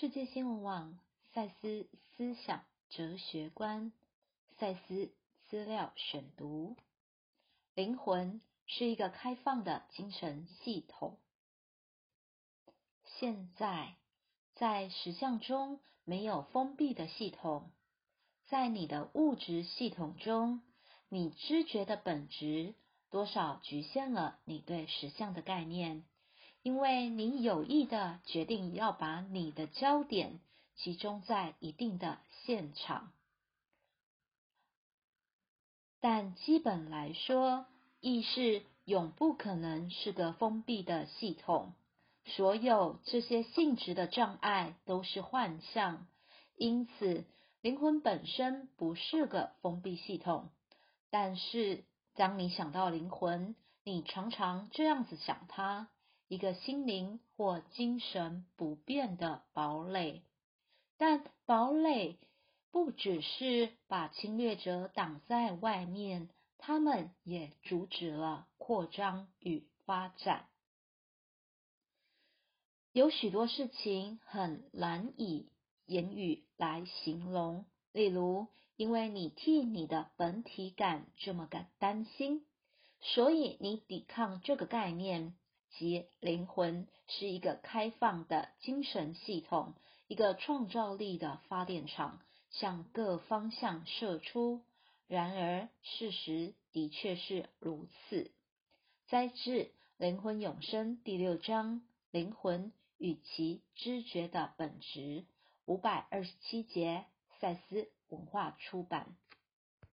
世界新闻网赛斯思想哲学观赛斯资料选读：灵魂是一个开放的精神系统。现在，在实相中没有封闭的系统。在你的物质系统中，你知觉的本质多少局限了你对实相的概念。因为你有意的决定要把你的焦点集中在一定的现场，但基本来说，意识永不可能是个封闭的系统。所有这些性质的障碍都是幻象，因此灵魂本身不是个封闭系统。但是，当你想到灵魂，你常常这样子想它。一个心灵或精神不变的堡垒，但堡垒不只是把侵略者挡在外面，他们也阻止了扩张与发展。有许多事情很难以言语来形容，例如，因为你替你的本体感这么感担心，所以你抵抗这个概念。即灵魂是一个开放的精神系统，一个创造力的发电厂，向各方向射出。然而，事实的确是如此。摘自《灵魂永生》第六章：灵魂与其知觉的本质，五百二十七节，赛斯文化出版。